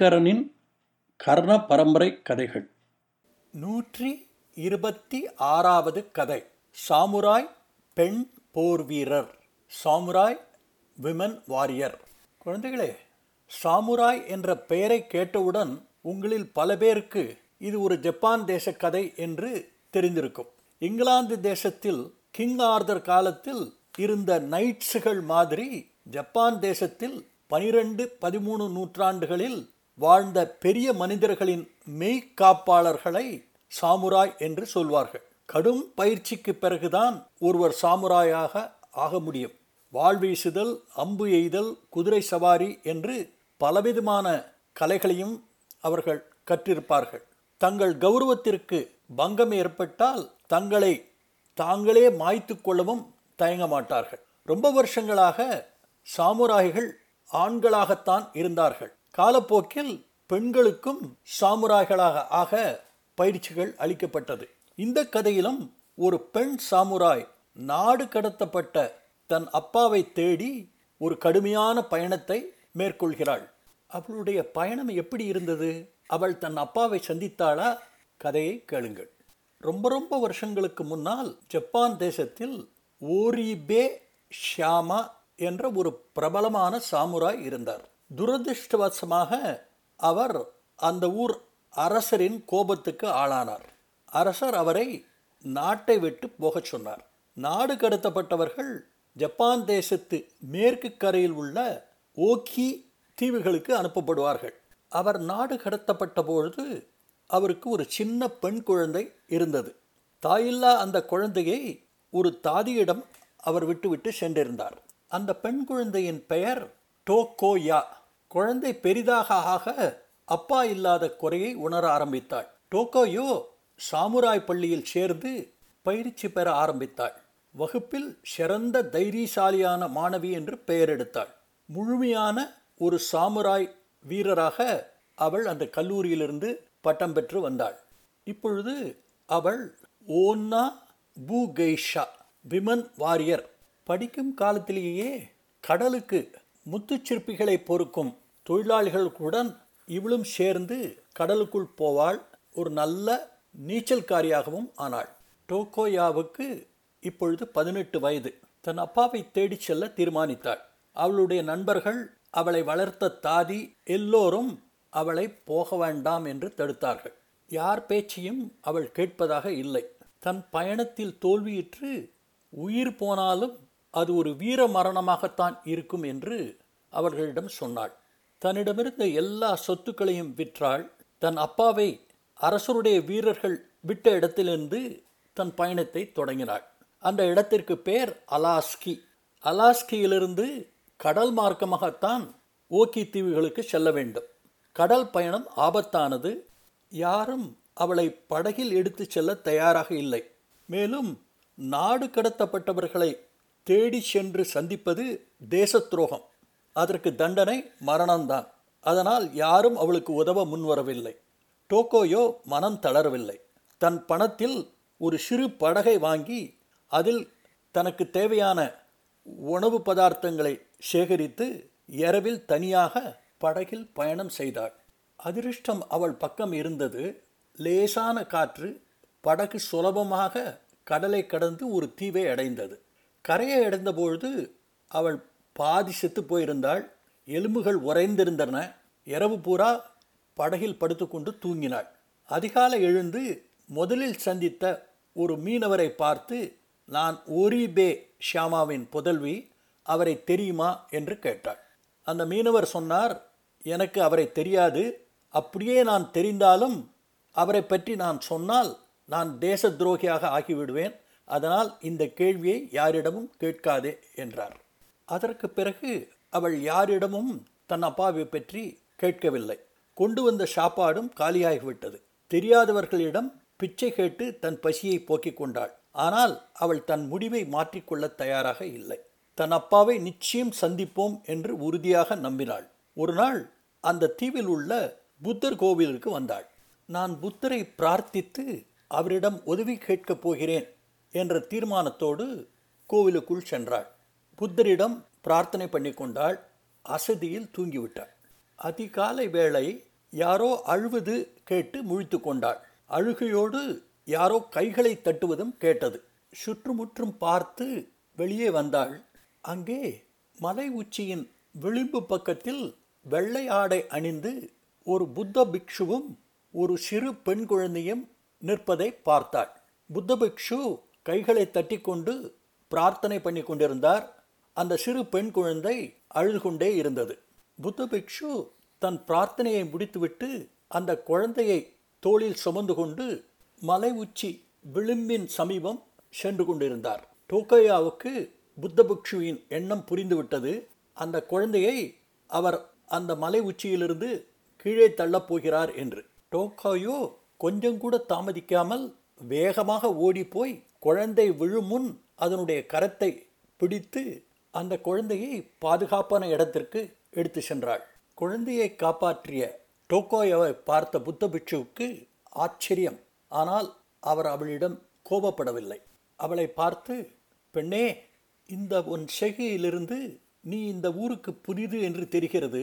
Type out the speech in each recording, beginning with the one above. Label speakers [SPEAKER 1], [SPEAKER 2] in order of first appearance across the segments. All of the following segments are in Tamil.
[SPEAKER 1] ஐங்கரனின் கர்ண பரம்பரை கதைகள்.
[SPEAKER 2] நூற்றி இருபத்தி ஆறாவது கதை. சாமுராய் பெண் போர் வீரர். Samurai women warrior. குழந்தைகளே சாமுராய் என்ற பெயரை கேட்டவுடன் உங்களில் பல பேருக்கு இது ஒரு ஜப்பான் தேச கதை என்று தெரிந்திருக்கும். இங்கிலாந்து தேசத்தில் கிங் ஆர்தர் காலத்தில் இருந்த நைட்ஸுகள் மாதிரி ஜப்பான் தேசத்தில் பனிரெண்டு பதிமூணு நூற்றாண்டுகளில் வாழ்ந்த பெரிய மனிதர்களின் மெய்க்காப்பாளர்களை சாமுராய் என்று சொல்வார்கள். கடும் பயிற்சிக்கு பிறகுதான் ஒருவர் சாமுராயாக ஆக முடியும். வாழ்வீசுதல் அம்பு எய்தல் குதிரை சவாரி என்று பலவிதமான கலைகளையும் அவர்கள் கற்றிருப்பார்கள். தங்கள் கௌரவத்திற்கு பங்கம் ஏற்பட்டால் தங்களை தாங்களே மாய்த்து கொள்ளவும் தயங்க மாட்டார்கள். ரொம்ப வருஷங்களாக சாமுராய்கள் ஆண்களாகத்தான் இருந்தார்கள். காலப்போக்கில் பெண்களுக்கும் சாமுராய்களாக ஆக பயிற்சிகள் அளிக்கப்பட்டது. இந்த கதையிலும் ஒரு பெண் சாமுராய் நாடு கடத்தப்பட்ட தன் அப்பாவை தேடி ஒரு கடுமையான பயணத்தை மேற்கொள்கிறாள். அவளுடைய பயணம் எப்படி இருந்தது? அவள் தன் அப்பாவை சந்தித்தாளா? கதையை கேளுங்கள். ரொம்ப ரொம்ப வருஷங்களுக்கு முன்னால் ஜப்பான் தேசத்தில் ஓரிபே ஷியாமா என்ற ஒரு பிரபலமான சாமுராய் இருந்தார். துரதிருஷ்டவசமாக அவர் அந்த ஊர் அரசரின் கோபத்துக்கு ஆளானார். அரசர் அவரை நாட்டை விட்டு போகச் சொன்னார். நாடு கடத்தப்பட்டவர்கள் ஜப்பான் தேசத்து மேற்கு கரையில் உள்ள ஓக்கி தீவுகளுக்கு அனுப்பப்படுவார்கள். அவர் நாடு கடத்தப்பட்ட பொழுது அவருக்கு ஒரு சின்ன பெண் குழந்தை இருந்தது. தாயில்லா அந்த குழந்தையை ஒரு தாதியிடம் அவர் விட்டுவிட்டு சென்றிருந்தார். அந்த பெண் குழந்தையின் பெயர் டோக்கோயா குழந்தை பெரிதாக ஆக அப்பா இல்லாத குறையை உணர ஆரம்பித்தாள். டோக்கோயோ சாமுராய் பள்ளியில் சேர்ந்து பயிற்சி பெற ஆரம்பித்தாள். வகுப்பில் சிறந்த தைரியசாலியான மாணவி என்று பெயர் எடுத்தாள் முழுமையான ஒரு சாமுராய் வீரராக அவள் அந்த கல்லூரியிலிருந்து பட்டம் பெற்று வந்தாள். இப்பொழுது அவள் ஓன்னா பூகைஷா விமன் வாரியர். படிக்கும் காலத்திலேயே கடலுக்கு முத்துச்சிற்பிகளை பொறுக்கும் தொழிலாளிகளுடன் இவளும் சேர்ந்து கடலுக்குள் போவாள். ஒரு நல்ல நீச்சல்காரியாகவும் ஆனாள். டோக்கோயாவுக்கு இப்பொழுது பதினெட்டு வயது. தன் அப்பாவை தேடிச் செல்ல தீர்மானித்தாள். அவளுடைய நண்பர்கள் அவளை வளர்த்த தாதி எல்லோரும் அவளை போக வேண்டாம் என்று தடுத்தார்கள். யார் பேச்சையும் அவள் கேட்பதாக இல்லை. தன் பயணத்தில் தோல்வியிற்று உயிர் போனாலும் அது ஒரு வீர மரணமாகத்தான் இருக்கும் என்று அவர்களிடம் சொன்னாள். தன்னிடமிருந்த எல்லா சொத்துக்களையும் விற்றாள். தன் அப்பாவை அரசருடைய வீரர்கள் விட்ட இடத்திலிருந்து தன் பயணத்தை தொடங்கினாள். அந்த இடத்திற்கு பேர் அலாஸ்கி. அலாஸ்கியிலிருந்து கடல் மார்க்கமாகத்தான் ஓக்கி தீவுகளுக்கு செல்ல வேண்டும். கடல் பயணம் ஆபத்தானது. யாரும் அவளை படகில் எடுத்து செல்ல தயாராக இல்லை. மேலும் நாடு கடத்தப்பட்டவர்களை தேடி சென்று சந்திப்பது தேச துரோகம் அதற்கு தண்டனை மரணம்தான். அதனால் யாரும் அவளுக்கு உதவ முன்வரவில்லை. டோக்கோயோ மனம் தளரவில்லை. தன் பணத்தில் ஒரு சிறு படகை வாங்கி அதில் தனக்கு தேவையான உணவு பதார்த்தங்களை சேகரித்து இரவில் தனியாக படகில் பயணம் செய்தாள். அதிர்ஷ்டம் அவள் பக்கம் இருந்தது. லேசான காற்று படகு சுலபமாக கடலை கடந்து ஒரு தீவை அடைந்தது. கரையை அடைந்தபொழுது அவள் பாதி செத்து போயிருந்தாள். எலும்புகள் உறைந்திருந்தன. இரவு பூரா படகில் படுத்துக்கொண்டு தூங்கினாள். அதிகாலை எழுந்து முதலில் சந்தித்த ஒரு மீனவரை பார்த்து நான் ஓரிபே ஷியாமாவின் புதல்வி அவரை தெரியுமா? என்று கேட்டாள். அந்த மீனவர் சொன்னார் எனக்கு அவரை தெரியாது. அப்படியே நான் தெரிந்தாலும் அவரை பற்றி நான் சொன்னால் நான் தேச துரோகியாக ஆகிவிடுவேன். அதனால் இந்த கேள்வியை யாரிடமும் கேட்காதே என்றார். அதற்கு பிறகு அவள் யாரிடமும் தன் அப்பாவை பற்றி கேட்கவில்லை. கொண்டு வந்த சாப்பாடும் காலியாகிவிட்டது. தெரியாதவர்களிடம் பிச்சை கேட்டு தன் பசியை போக்கிக் கொண்டாள். ஆனால் அவள் தன் முடிவை மாற்றிக்கொள்ள தயாராக இல்லை. தன் அப்பாவை நிச்சயம் சந்திப்போம் என்று உறுதியாக நம்பினாள். ஒரு நாள் அந்த தீவில் உள்ள புத்தர் கோவிலுக்கு வந்தாள். நான் புத்தரை பிரார்த்தித்து அவரிடம் உதவி கேட்கப் போகிறேன் என்ற தீர்மானத்தோடு கோவிலுக்குள் சென்றாள். புத்தரிடம் பிரார்த்தனை பண்ணி கொண்டாள் அசதியில் தூங்கிவிட்டாள். அதிகாலை வேளை யாரோ அழுவது கேட்டு முழித்து கொண்டாள். அழுகையோடு யாரோ கைகளை தட்டுவதும் கேட்டது. சுற்றுமுற்றும் பார்த்து வெளியே வந்தாள். அங்கே மலை உச்சியின் விளிம்பு பக்கத்தில் வெள்ளை ஆடை அணிந்து ஒரு புத்த பிக்ஷுவும் ஒரு சிறு பெண் குழந்தையும் நிற்பதை பார்த்தாள். புத்த பிக்ஷு கைகளை தட்டிக்கொண்டு பிரார்த்தனை பண்ணி கொண்டிருந்தார். அந்த சிறு பெண் குழந்தை அழுது கொண்டே இருந்தது. புத்த பிக்ஷு தன் பிரார்த்தனையை முடித்துவிட்டு அந்த குழந்தையை தோளில் சுமந்து கொண்டு மலை உச்சி விளிம்பின் சமீபம் சென்று கொண்டிருந்தார். டோக்கையாவுக்கு புத்த பிக்ஷுவின் எண்ணம் புரிந்துவிட்டது. அந்த குழந்தையை அவர் அந்த மலை உச்சியிலிருந்து கீழே தள்ளப் போகிறார் என்று. டோக்காயோ கொஞ்சம் கூட தாமதிக்காமல் வேகமாக ஓடிப்போய் குழந்தை விழுமுன் அதனுடைய கரத்தை பிடித்து அந்த குழந்தையை பாதுகாப்பான இடத்திற்கு எடுத்து சென்றாள். குழந்தையை காப்பாற்றிய டோக்கோயவை பார்த்த புத்த பிட்சுவுக்கு ஆச்சரியம். ஆனால் அவர் அவளிடம் கோபப்படவில்லை. அவளை பார்த்து பெண்ணே இந்த உன் செய்கையிலிருந்து நீ இந்த ஊருக்கு புதிது என்று தெரிகிறது.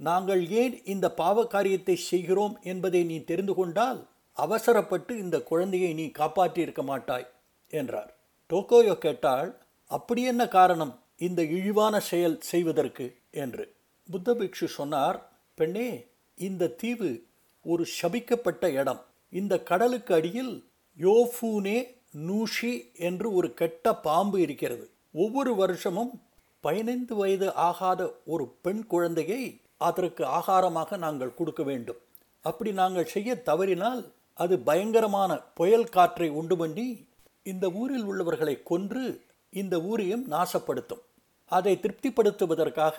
[SPEAKER 2] நாங்கள் ஏன் இந்த பாவ காரியத்தை செய்கிறோம் என்பதை நீ தெரிந்து கொண்டால் அவசரப்பட்டு இந்த குழந்தையை நீ காப்பாற்றியிருக்க மாட்டாய். என்றார். டோக்கோயோ கேட்டால் அப்படி என்ன காரணம் இந்த இழிவான செயல் செய்வதற்கு? என்று. புத்த பிக்ஷு சொன்னார் பெண்ணே இந்த தீவு ஒரு சபிக்கப்பட்ட இடம். இந்த கடலுக்கு அடியில் யோஃபூனே நூஷி என்று ஒரு கெட்ட பாம்பு இருக்கிறது. ஒவ்வொரு வருஷமும் பதினைந்து வயது ஆகாத ஒரு பெண் குழந்தையை அதற்கு ஆகாரமாக நாங்கள் கொடுக்க வேண்டும். அப்படி நாங்கள் செய்ய தவறினால் அது பயங்கரமான புயல் காற்றை உண்டு பண்ணி இந்த ஊரில் உள்ளவர்களை கொன்று இந்த ஊரையும் நாசப்படுத்தும். அதை திருப்திப்படுத்துவதற்காக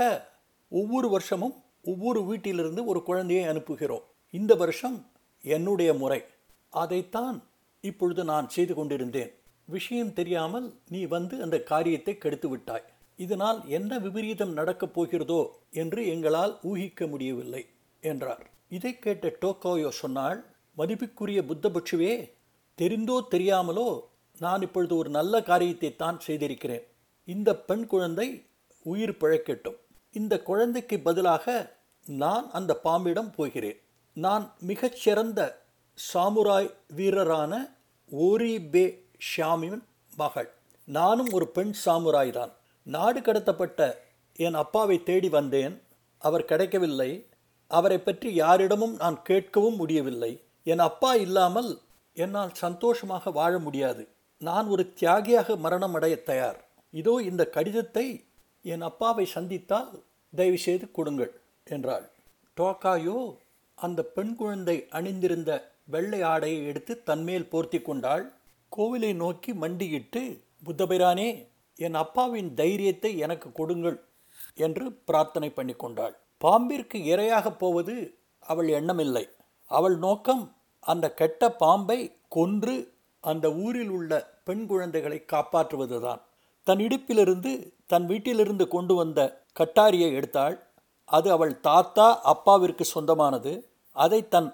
[SPEAKER 2] ஒவ்வொரு வருஷமும் ஒவ்வொரு வீட்டிலிருந்து ஒரு குழந்தையை அனுப்புகிறோம். இந்த வருஷம் என்னுடைய முறை. அதைத்தான் இப்பொழுது நான் செய்து கொண்டிருந்தேன். விஷயம் தெரியாமல் நீ வந்து அந்த காரியத்தை கெடுத்து விட்டாய். இதனால் என்ன விபரீதம் நடக்கப் போகிறதோ என்று எங்களால் ஊகிக்க முடியவில்லை என்றார். இதை கேட்ட டோக்கோயோ சொன்னாள் மதிப்புக்குரிய புத்தபட்சுவே தெரிந்தோ தெரியாமலோ நான் இப்பொழுது ஒரு நல்ல காரியத்தை தான் செய்திருக்கிறேன். இந்த பெண் குழந்தை உயிர் பிழைக்கட்டும். இந்த குழந்தைக்கு பதிலாக நான் அந்த பாம்பிடம் போகிறேன். நான் மிகச்சிறந்த சாமுராய் வீரரான ஓரி பே ஷாமின் மகள். நானும் ஒரு பெண் சாமுராய் தான். நாடு கடத்தப்பட்ட என் அப்பாவை தேடி வந்தேன். அவர் கிடைக்கவில்லை. அவரை பற்றி யாரிடமும் நான் கேட்கவும் முடியவில்லை. என் அப்பா இல்லாமல் என்னால் சந்தோஷமாக வாழ முடியாது. நான் ஒரு தியாகியாக மரணம் அடைய தயார். இதோ இந்த கடிதத்தை என் அப்பாவை சந்தித்தால் தயவுசெய்து கொடுங்கள் என்றாள். டோக்காயோ அந்த பெண் குழந்தை அணிந்திருந்த வெள்ளை ஆடையை எடுத்து தன்மேல் போர்த்தி கொண்டாள். கோவிலை நோக்கி மண்டியிட்டு புத்தபிரானே என் அப்பாவின் தைரியத்தை எனக்கு கொடுங்கள் என்று பிரார்த்தனை பண்ணி கொண்டாள். பாம்பிற்கு இரையாகப் போவது அவள் எண்ணமில்லை. அவள் நோக்கம் அந்த கெட்ட பாம்பை கொன்று அந்த ஊரில் உள்ள பெண் குழந்தைகளை காப்பாற்றுவதுதான். தன் இடுப்பிலிருந்து தன் வீட்டிலிருந்து கொண்டு வந்த கட்டாரியை எடுத்தாள். அது அவள் தாத்தா அப்பாவிற்கு சொந்தமானது. அதை தன்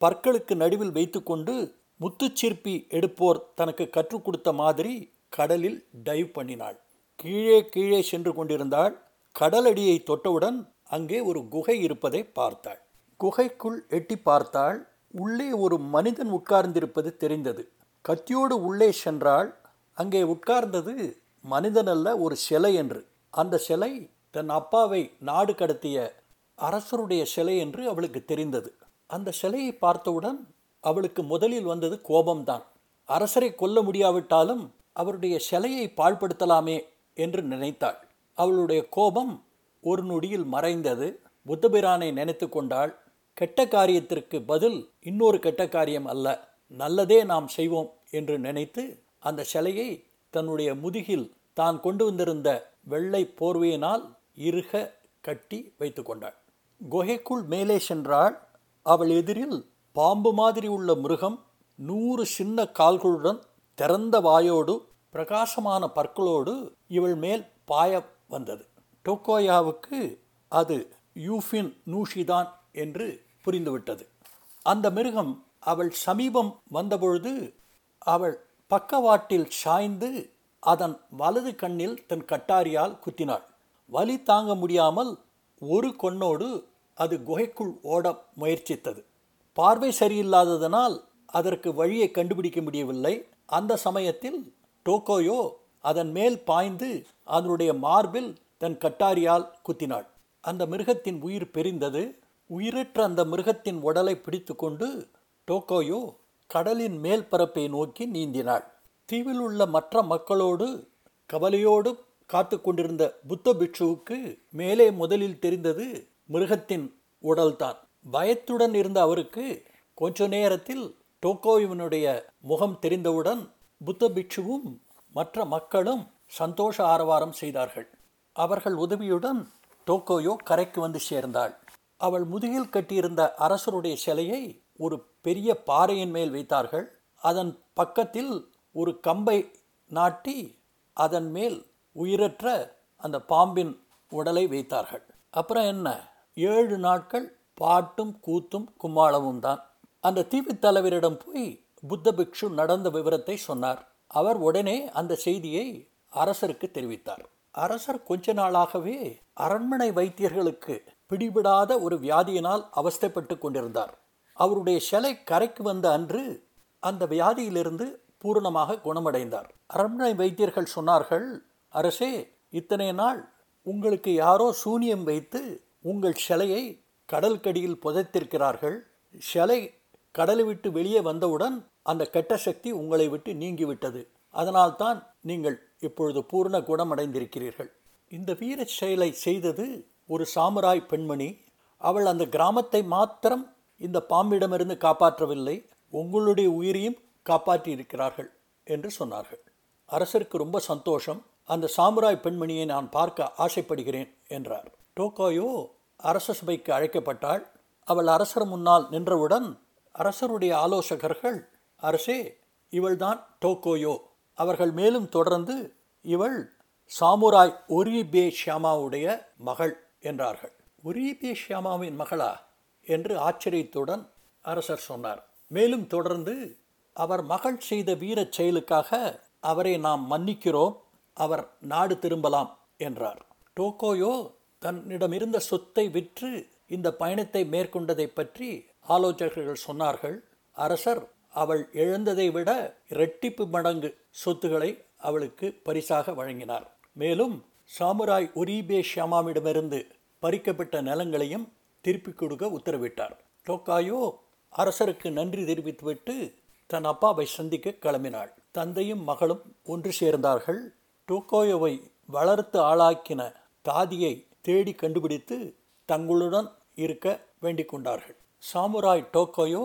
[SPEAKER 2] பற்களுக்கு நடுவில் வைத்துக்கொண்டு முத்துச்சிற்பி எடுப்போர் தனக்கு கற்றுக் கொடுத்த மாதிரி கடலில் டைவ் பண்ணினாள். கீழே கீழே சென்று கொண்டிருந்தாள். கடலடியை தொட்டவுடன் அங்கே ஒரு குகை இருப்பதை பார்த்தாள். குகைக்குள் எட்டி பார்த்தாள். உள்ளே ஒரு மனிதன் உட்கார்ந்திருப்பது தெரிந்தது. கத்தியோடு உள்ளே சென்றால் அங்கே உட்கார்ந்தது மனிதனல்ல ஒரு சிலை என்று. அந்த சிலை தன் அப்பாவை நாடு கடத்திய அரசருடைய சிலை என்று அவளுக்கு தெரிந்தது. அந்த சிலையை பார்த்தவுடன் அவளுக்கு முதலில் வந்தது கோபம்தான். அரசரை கொல்ல முடியாவிட்டாலும் அவருடைய சிலையை பாழ்படுத்தலாமே என்று நினைத்தாள். அவளுடைய கோபம் ஒரு நொடியில் மறைந்தது. புத்தபிரானை நினைத்து கொண்டாள். கெட்ட காரியத்திற்கு பதில் இன்னொரு கெட்ட காரியம் அல்ல. நல்லதே நாம் செய்வோம் என்று நினைத்து அந்த சிலையை தன்னுடைய முதுகில் தான் கொண்டு வந்திருந்த வெள்ளை போர்வையினால் இறுக கட்டி வைத்து கொண்டாள். குகைக்குள் மேலே சென்றாள். அவள் எதிரில் பாம்பு மாதிரி உள்ள மிருகம் நூறு சின்ன கால்களுடன் திறந்த வாயோடு பிரகாசமான பற்களோடு இவள் மேல் பாய வந்தது. டோக்கோயாவுக்கு அது யூஃபின் நூஷிதான் என்று புரிந்துவிட்டது. அந்த மிருகம் அவள் சமீபம் வந்தபொழுது அவள் பக்கவாட்டில் சாய்ந்து அதன் வலது கண்ணில் தன் கட்டாரியால் குத்தினாள். வலி தாங்க முடியாமல் ஒரு கொன்னோடு அது குகைக்குள் ஓட முயற்சித்தது. பார்வை சரியில்லாததனால் அதற்கு வழியை கண்டுபிடிக்க முடியவில்லை. அந்த சமயத்தில் டோக்கோயோ அதன் மேல் பாய்ந்து அதனுடைய மார்பில் தன் கட்டாரியால் குத்தினாள். அந்த மிருகத்தின் உயிர் பெரிந்தது. உயிரற்ற அந்த மிருகத்தின் உடலை பிடித்துக்கொண்டு டோக்கோயோ கடலின் மேல் பரப்பை நோக்கி நீந்தினாள். தீவில் உள்ள மற்ற மக்களோடு கவலையோடு காத்து கொண்டிருந்த புத்த பிட்சுவுக்கு மேலே முதலில் தெரிந்தது மிருகத்தின் உடல்தான். பயத்துடன் இருந்த அவருக்கு கொஞ்ச நேரத்தில் டோக்கோயுவனுடைய முகம் தெரிந்தவுடன் புத்த பிட்சுவும் மற்ற மக்களும் சந்தோஷ ஆரவாரம் செய்தார்கள். அவர்கள் உதவியுடன் டோக்கோயோ கரைக்கு வந்து சேர்ந்தாள். அவள் முதுகில் கட்டியிருந்த அரசருடைய சிலையை ஒரு பெரிய பாறையின் மேல் வைத்தார்கள். அதன் பக்கத்தில் ஒரு கம்பை நாட்டி அதன் மேல் உயிரற்ற அந்த பாம்பின் உடலை வைத்தார்கள். அப்புறம் என்ன? ஏழு நாட்கள் பாட்டும் கூத்தும் கும்மாளமும் தான். அந்த தீவுத்தலைவரிடம் போய் புத்த பிக்ஷு நடந்த விவரத்தை சொன்னார். அவர் உடனே அந்த செய்தியை அரசருக்கு தெரிவித்தார். அரசர் கொஞ்ச நாளாகவே அரண்மனை வைத்தியர்களுக்கு பிடிபடாத ஒரு வியாதியினால் அவஸ்தைப்பட்டு கொண்டிருந்தார். அவருடைய சிலை கரைக்கு வந்த அன்று அந்த வியாதியிலிருந்து பூரணமாக குணமடைந்தார். அரண்மனை வைத்தியர்கள் சொன்னார்கள் அரசே இத்தனை நாள் உங்களுக்கு யாரோ சூனியம் வைத்து உங்கள் சிலையை கடல்கடியில் புதைத்திருக்கிறார்கள். சிலை கடலை விட்டு வெளியே வந்தவுடன் அந்த கெட்ட சக்தி உங்களை விட்டு நீங்கிவிட்டது. அதனால்தான் நீங்கள் இப்பொழுது பூர்ண குணமடைந்திருக்கிறீர்கள். இந்த வீர செயலை செய்தது ஒரு சாமுராய் பெண்மணி. அவள் அந்த கிராமத்தை மாத்திரம் இந்த பாம்பிடமிருந்து காப்பாற்றவில்லை உங்களுடைய உயிரையும் காப்பாற்றி இருக்கிறார்கள் என்று சொன்னார்கள். அரசருக்கு ரொம்ப சந்தோஷம் அந்த சாமுராய் பெண்மணியை நான் பார்க்க ஆசைப்படுகிறேன் என்றார். டோக்கோயோ அரச சபைக்கு அழைக்கப்பட்டாள். அவள் அரசர் முன்னால் நின்றவுடன் அரசருடைய ஆலோசகர்கள் அரசே இவள்தான் டோக்கோயோ. அவர்கள் மேலும் தொடர்ந்து இவள் சாமுராய் ஒரிபே ஷியாமாவுடைய மகள் என்றார்கள். ஒரிபே ஷியாமாவின் மகளா? என்று ஆச்சரியத்துடன் அரசர் சொன்னார். மேலும் தொடர்ந்து அவர் மகள் செய்த வீரச் செயலுக்காக அவரை நாம் மன்னிக்கிறோம் அவர் நாடு திரும்பலாம் என்றார். டோக்கோயோ தன்னிடமிருந்த சொத்தை விற்று இந்த பயணத்தை மேற்கொண்டதை பற்றி ஆலோசகர்கள் சொன்னார்கள். அரசர் அவள் இழந்ததை விட இரட்டிப்பு மடங்கு சொத்துக்களை அவளுக்கு பரிசாக வழங்கினார். மேலும் சாமுராய் ஒரீபே ஷியாமாவிடமிருந்து பறிக்கப்பட்ட நிலங்களையும் திருப்பிக் கொடுக்க உத்தரவிட்டார். டோக்காயோ அரசருக்கு நன்றி தெரிவித்துவிட்டு தன் அப்பாவை சந்திக்க கிளம்பினாள். தந்தையும் மகளும் ஒன்று சேர்ந்தார்கள். டோக்கோயோவை வளர்த்து ஆளாக்கின தாதியை தேடி கண்டுபிடித்து தங்களுடன் இருக்க வேண்டிக் கொண்டார்கள். சாமுராய் டோக்கோயோ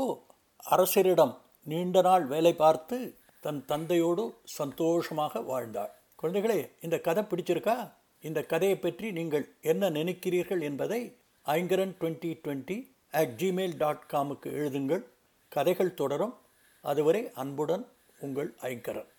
[SPEAKER 2] அரசரிடம் நீண்ட நாள் வேலை பார்த்து தன் தந்தையோடு சந்தோஷமாக வாழ்ந்தாள். குழந்தைகளே இந்த கதை பிடிச்சிருக்கா? இந்த கதையை பற்றி நீங்கள் என்ன நினைக்கிறீர்கள் என்பதை Aingaran twenty twenty at Gmail dot காமுக்கு எழுதுங்கள். கதைகள் தொடரும். அதுவரை அன்புடன் உங்கள் ஐங்கரன்.